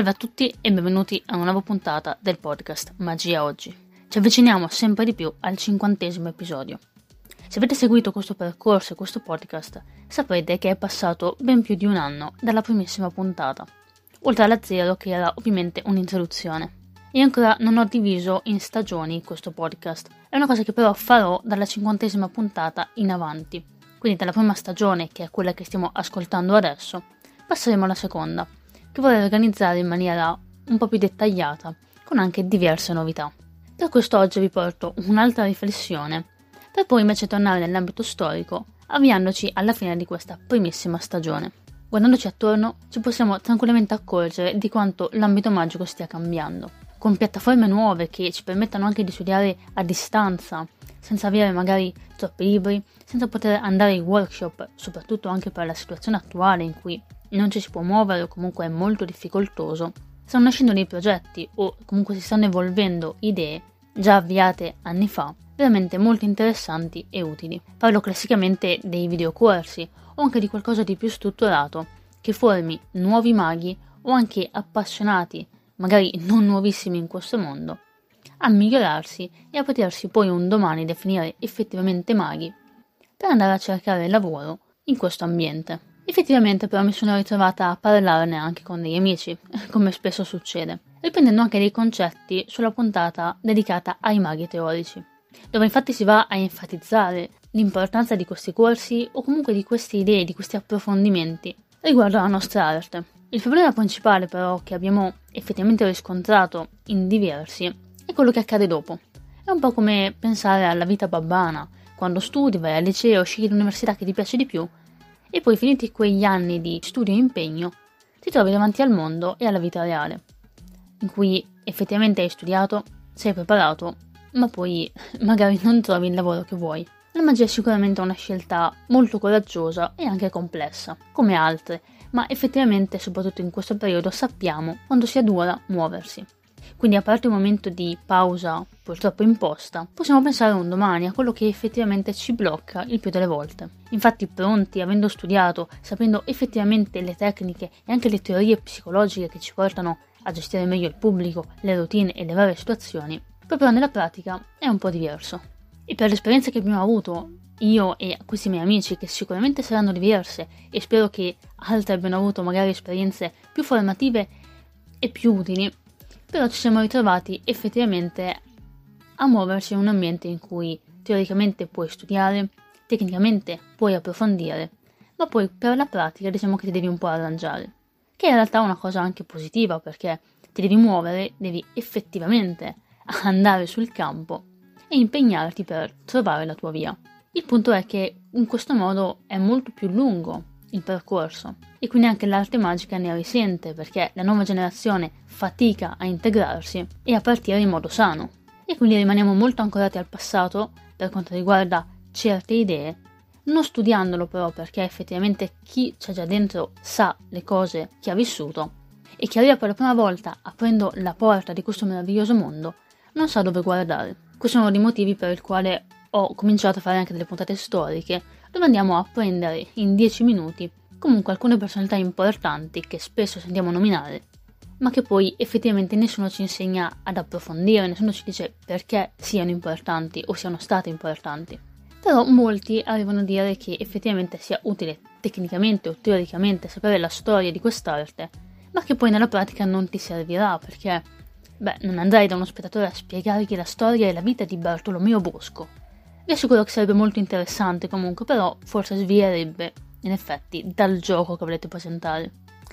Salve a tutti e benvenuti a una nuova puntata del podcast Magia Oggi. Ci avviciniamo sempre di più al cinquantesimo episodio. Se avete seguito questo percorso e questo podcast, saprete che è passato ben più di un anno dalla primissima puntata, oltre alla zero che era ovviamente un'introduzione. Io ancora non ho diviso in stagioni questo podcast, è una cosa che però farò dalla cinquantesima puntata in avanti. Quindi dalla prima stagione, che è quella che stiamo ascoltando adesso, passeremo alla seconda che vorrei organizzare in maniera un po' più dettagliata, con anche diverse novità. Per questo oggi vi porto un'altra riflessione, per poi invece tornare nell'ambito storico, avviandoci alla fine di questa primissima stagione. Guardandoci attorno ci possiamo tranquillamente accorgere di quanto l'ambito magico stia cambiando, con piattaforme nuove che ci permettano anche di studiare a distanza, senza avere magari troppi libri, senza poter andare ai workshop, soprattutto anche per la situazione attuale in cui non ci si può muovere o comunque è molto difficoltoso, stanno nascendo dei progetti o comunque si stanno evolvendo idee già avviate anni fa, veramente molto interessanti e utili. Parlo classicamente dei videocorsi o anche di qualcosa di più strutturato che formi nuovi maghi o anche appassionati, magari non nuovissimi in questo mondo, a migliorarsi e a potersi poi un domani definire effettivamente maghi per andare a cercare lavoro in questo ambiente. Effettivamente però mi sono ritrovata a parlarne anche con degli amici, come spesso succede, riprendendo anche dei concetti sulla puntata dedicata ai maghi teorici, dove infatti si va a enfatizzare l'importanza di questi corsi o comunque di queste idee, di questi approfondimenti riguardo alla nostra arte. Il problema principale però che abbiamo effettivamente riscontrato in diversi è quello che accade dopo. È un po' come pensare alla vita babbana, quando studi, vai al liceo, scegli l'università che ti piace di più e poi finiti quegli anni di studio e impegno, ti trovi davanti al mondo e alla vita reale, in cui effettivamente hai studiato, sei preparato, ma poi magari non trovi il lavoro che vuoi. La magia è sicuramente una scelta molto coraggiosa e anche complessa, come altre, ma effettivamente, soprattutto in questo periodo, sappiamo quando sia dura muoversi. Quindi a parte un momento di pausa purtroppo imposta, possiamo pensare a un domani, a quello che effettivamente ci blocca il più delle volte. Infatti pronti, avendo studiato, sapendo effettivamente le tecniche e anche le teorie psicologiche che ci portano a gestire meglio il pubblico, le routine e le varie situazioni, però nella pratica è un po' diverso. E per l'esperienza che abbiamo avuto, io e questi miei amici, che sicuramente saranno diverse, e spero che altri abbiano avuto magari esperienze più formative e più utili, però ci siamo ritrovati effettivamente a muoverci in un ambiente in cui teoricamente puoi studiare, tecnicamente puoi approfondire, ma poi per la pratica diciamo che ti devi un po' arrangiare, che è in realtà una cosa anche positiva perché ti devi muovere, devi effettivamente andare sul campo e impegnarti per trovare la tua via. Il punto è che in questo modo è molto più lungo il percorso. E quindi anche l'arte magica ne risente perché la nuova generazione fatica a integrarsi e a partire in modo sano. E quindi rimaniamo molto ancorati al passato per quanto riguarda certe idee, non studiandolo però perché effettivamente chi c'è già dentro sa le cose che ha vissuto. E chi arriva per la prima volta aprendo la porta di questo meraviglioso mondo non sa dove guardare. Questo è uno dei motivi per il quale ho cominciato a fare anche delle puntate storiche dove andiamo a prendere in 10 minuti comunque alcune personalità importanti che spesso sentiamo nominare, ma che poi effettivamente nessuno ci insegna ad approfondire, nessuno ci dice perché siano importanti o siano state importanti. Però molti arrivano a dire che effettivamente sia utile tecnicamente o teoricamente sapere la storia di quest'arte, ma che poi nella pratica non ti servirà perché, beh, non andrai da uno spettatore a spiegargli la storia e la vita di Bartolomeo Bosco, vi assicuro che sarebbe molto interessante comunque, però forse svierebbe, in effetti, dal gioco che volete presentare.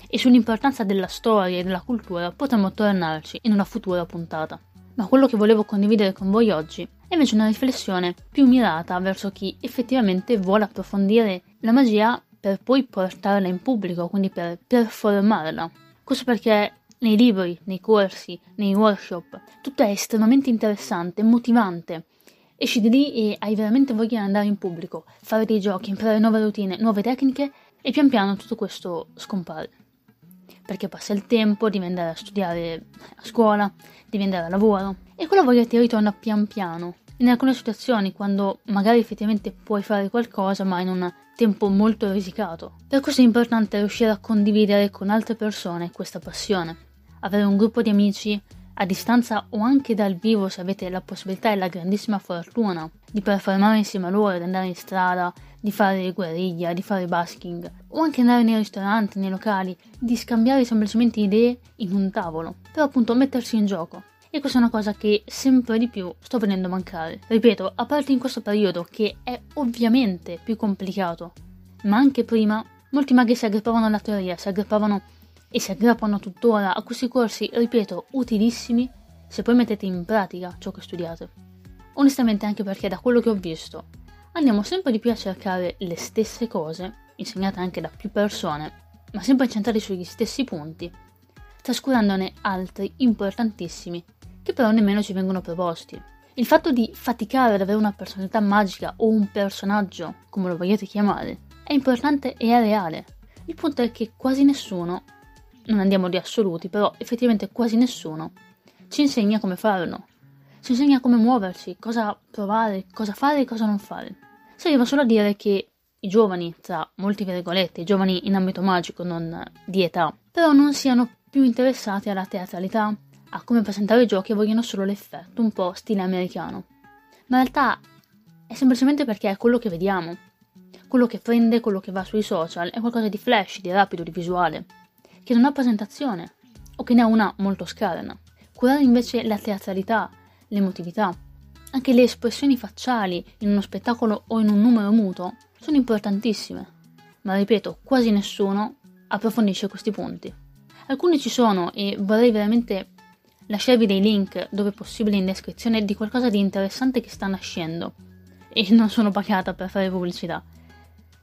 E sull'importanza della storia e della cultura potremmo tornarci in una futura puntata. Ma quello che volevo condividere con voi oggi è invece una riflessione più mirata verso chi effettivamente vuole approfondire la magia per poi portarla in pubblico, quindi per performarla. Questo perché nei libri, nei corsi, nei workshop, tutto è estremamente interessante, motivante Esci di lì e hai veramente voglia di andare in pubblico, fare dei giochi, imparare nuove routine, nuove tecniche e pian piano tutto questo scompare. Perché passa il tempo, devi andare a studiare a scuola, devi andare a lavoro e quella voglia ti ritorna pian piano. In alcune situazioni, quando magari effettivamente puoi fare qualcosa, ma in un tempo molto risicato. Per questo è importante riuscire a condividere con altre persone questa passione avere un gruppo di amici a distanza o anche dal vivo se avete la possibilità e la grandissima fortuna di performare insieme a loro, di andare in strada, di fare guerriglia, di fare basking o anche andare nei ristoranti, nei locali, di scambiare semplicemente idee in un tavolo, però appunto mettersi in gioco. E questa è una cosa che sempre di più sto venendo a mancare. Ripeto, a parte in questo periodo che è ovviamente più complicato, ma anche prima molti maghi si aggreppavano alla teoria, si aggreppavano e si aggrappano tuttora a questi corsi, ripeto, utilissimi se poi mettete in pratica ciò che studiate. Onestamente anche perché da quello che ho visto andiamo sempre di più a cercare le stesse cose, insegnate anche da più persone, ma sempre centrati sugli stessi punti, trascurandone altri importantissimi che però nemmeno ci vengono proposti. Il fatto di faticare ad avere una personalità magica o un personaggio, come lo vogliate chiamare, è importante e è reale. Il punto è che quasi nessuno non andiamo di assoluti, però effettivamente quasi nessuno ci insegna come farlo. Ci insegna come muoversi, cosa provare, cosa fare e cosa non fare. Si arriva solo a dire che i giovani, tra molti virgolette, i giovani in ambito magico, non di età, però non siano più interessati alla teatralità, a come presentare i giochi e vogliono solo l'effetto, un po' stile americano. Ma in realtà è semplicemente perché è quello che vediamo. Quello che prende, quello che va sui social, è qualcosa di flash, di rapido, di visuale che non ha presentazione o che ne ha una molto scarna. Curare invece la teatralità, l'emotività, anche le espressioni facciali in uno spettacolo o in un numero muto sono importantissime, ma ripeto, quasi nessuno approfondisce questi punti. Alcuni ci sono e vorrei veramente lasciarvi dei link dove possibile in descrizione di qualcosa di interessante che sta nascendo e non sono pagata per fare pubblicità.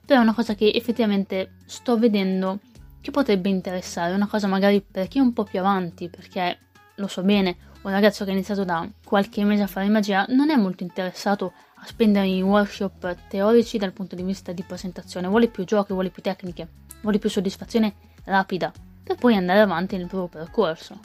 Però è una cosa che effettivamente sto vedendo che potrebbe interessare, una cosa magari per chi è un po' più avanti, perché lo so bene, un ragazzo che ha iniziato da qualche mese a fare magia non è molto interessato a spendere in workshop teorici dal punto di vista di presentazione, vuole più giochi, vuole più tecniche, vuole più soddisfazione rapida, per poi andare avanti nel proprio percorso.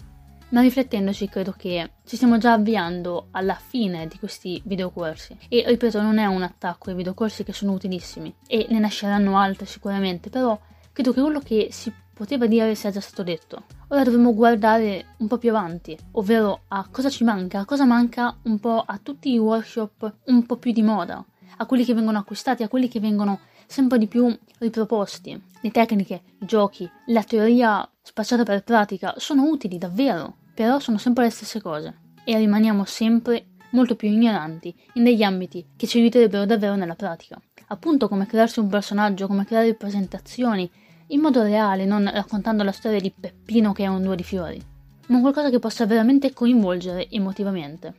Ma riflettendoci credo che ci stiamo già avviando alla fine di questi videocorsi e ripeto non è un attacco ai videocorsi che sono utilissimi e ne nasceranno altri sicuramente, però credo che quello che si poteva dire sia già stato detto. Ora dovremmo guardare un po' più avanti, ovvero a cosa ci manca, a cosa manca un po' a tutti i workshop un po' più di moda, a quelli che vengono acquistati, a quelli che vengono sempre di più riproposti. Le tecniche, i giochi, la teoria spacciata per pratica sono utili davvero, però sono sempre le stesse cose e rimaniamo sempre molto più ignoranti in degli ambiti che ci aiuterebbero davvero nella pratica. Appunto come crearsi un personaggio, come creare presentazioni, in modo reale, non raccontando la storia di Peppino che è un duo di fiori, ma qualcosa che possa veramente coinvolgere emotivamente.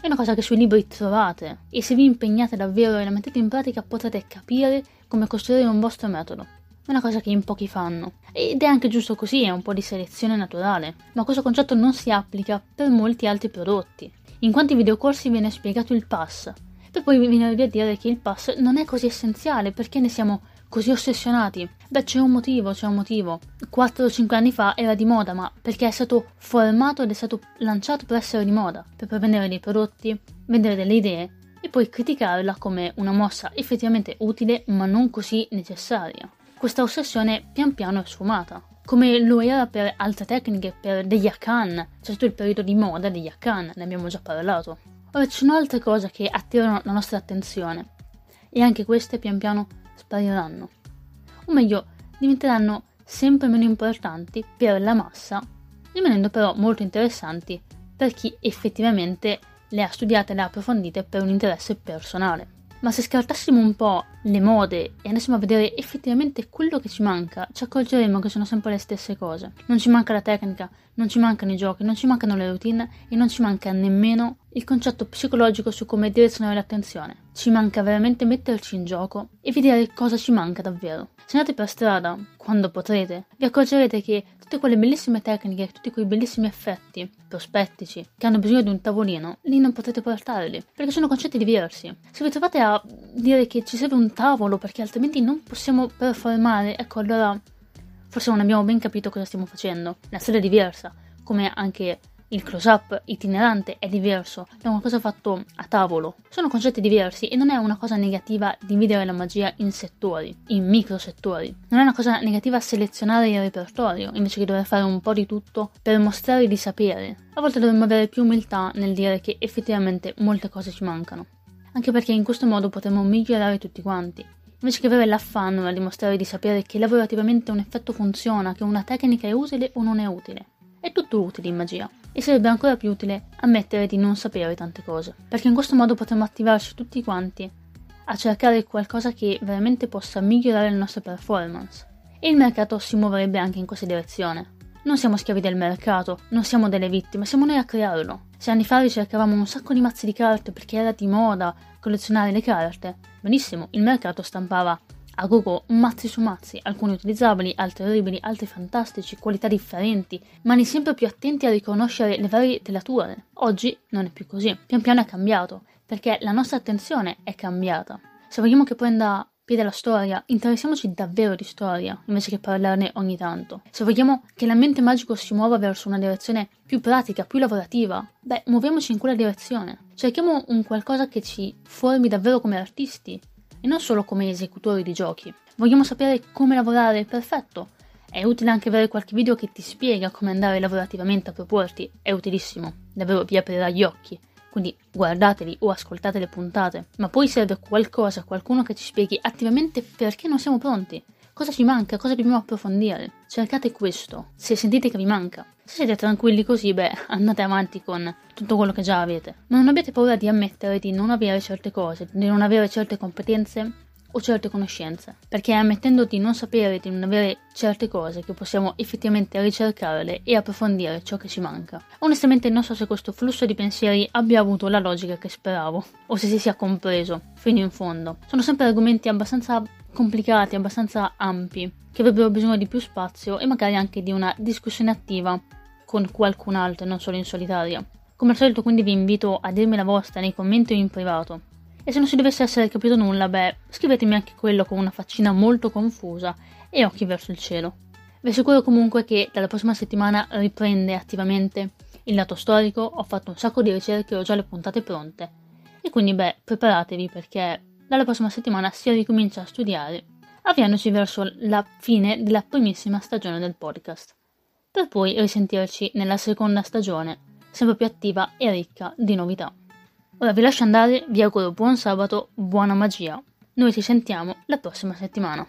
È una cosa che sui libri trovate e se vi impegnate davvero e la mettete in pratica potrete capire come costruire un vostro metodo. È una cosa che in pochi fanno. Ed è anche giusto così, è un po' di selezione naturale. Ma questo concetto non si applica per molti altri prodotti. In quanti videocorsi viene spiegato il pass, per poi venire a dire che il pass non è così essenziale perché ne siamo così ossessionati? Beh, c'è un motivo, c'è un motivo. 4-5 anni fa era di moda, ma perché è stato formato ed è stato lanciato per essere di moda, per vendere dei prodotti, vendere delle idee e poi criticarla come una mossa effettivamente utile ma non così necessaria. Questa ossessione pian piano è sfumata, come lo era per altre tecniche, per degli arcan, c'è stato il periodo di moda degli arcan, ne abbiamo già parlato. Ora ci sono altre cose che attirano la nostra attenzione e anche queste pian piano spariranno, o meglio diventeranno sempre meno importanti per la massa, rimanendo però molto interessanti per chi effettivamente le ha studiate e le ha approfondite per un interesse personale. Ma se scartassimo un po' le mode e andassimo a vedere effettivamente quello che ci manca, ci accorgeremo che sono sempre le stesse cose. Non ci manca la tecnica, non ci mancano i giochi, non ci mancano le routine e non ci manca nemmeno il concetto psicologico su come direzionare l'attenzione. Ci manca veramente metterci in gioco e vedere cosa ci manca davvero. Se andate per strada, quando potrete, vi accorgerete che tutte quelle bellissime tecniche, tutti quei bellissimi effetti prospettici che hanno bisogno di un tavolino, lì non potete portarli, perché sono concetti diversi. Se vi trovate a dire che ci serve un tavolo perché altrimenti non possiamo performare, ecco allora forse non abbiamo ben capito cosa stiamo facendo. La storia è diversa, come anche il close-up itinerante è diverso da una cosa fatto a tavolo. Sono concetti diversi e non è una cosa negativa dividere la magia in settori, in microsettori. Non è una cosa negativa selezionare il repertorio invece che dover fare un po' di tutto per mostrare di sapere. A volte dovremmo avere più umiltà nel dire che effettivamente molte cose ci mancano. Anche perché in questo modo potremo migliorare tutti quanti. Invece che avere l'affanno nel dimostrare di sapere che lavorativamente un effetto funziona, che una tecnica è utile o non è utile. È tutto utile in magia e sarebbe ancora più utile ammettere di non sapere tante cose, perché in questo modo potremmo attivarci tutti quanti a cercare qualcosa che veramente possa migliorare le nostre performance. E il mercato si muoverebbe anche in questa direzione. Non siamo schiavi del mercato, non siamo delle vittime, siamo noi a crearlo. Se anni fa ricercavamo un sacco di mazzi di carte perché era di moda collezionare le carte, benissimo, il mercato stampava a gogo mazzi su mazzi, alcuni utilizzabili, altri orribili, altri fantastici, qualità differenti, mani sempre più attenti a riconoscere le varie telature. Oggi non è più così, pian piano è cambiato, perché la nostra attenzione è cambiata. Se vogliamo che prenda piede la storia, interessiamoci davvero di storia, invece che parlarne ogni tanto. Se vogliamo che l'ambiente magico si muova verso una direzione più pratica, più lavorativa, beh, muoviamoci in quella direzione. Cerchiamo un qualcosa che ci formi davvero come artisti, e non solo come esecutori di giochi. Vogliamo sapere come lavorare? Perfetto. È utile anche avere qualche video che ti spiega come andare lavorativamente a proporti, è utilissimo, davvero vi aprirà gli occhi. Quindi guardateli o ascoltate le puntate, ma poi serve qualcosa, qualcuno che ci spieghi attivamente perché non siamo pronti, cosa ci manca, cosa dobbiamo approfondire. Cercate questo, se sentite che vi manca. Se siete tranquilli così, beh, andate avanti con tutto quello che già avete. Ma non abbiate paura di ammettere di non avere certe cose, di non avere certe competenze o certe conoscenze, perché è ammettendo di non sapere, di non avere certe cose che possiamo effettivamente ricercarle e approfondire ciò che ci manca. Onestamente non so se questo flusso di pensieri abbia avuto la logica che speravo, o se si sia compreso fino in fondo. Sono sempre argomenti abbastanza complicati, abbastanza ampi, che avrebbero bisogno di più spazio e magari anche di una discussione attiva con qualcun altro e non solo in solitaria. Come al solito quindi vi invito a dirmi la vostra nei commenti o in privato. E se non si dovesse essere capito nulla, beh, scrivetemi anche quello con una faccina molto confusa e occhi verso il cielo. Vi assicuro comunque che dalla prossima settimana riprende attivamente il lato storico, ho fatto un sacco di ricerche, ho già le puntate pronte. E quindi beh, preparatevi perché dalla prossima settimana si ricomincia a studiare, avviandoci verso la fine della primissima stagione del podcast per poi risentirci nella seconda stagione, sempre più attiva e ricca di novità. Ora vi lascio andare, vi auguro buon sabato, buona magia. Noi ci sentiamo la prossima settimana.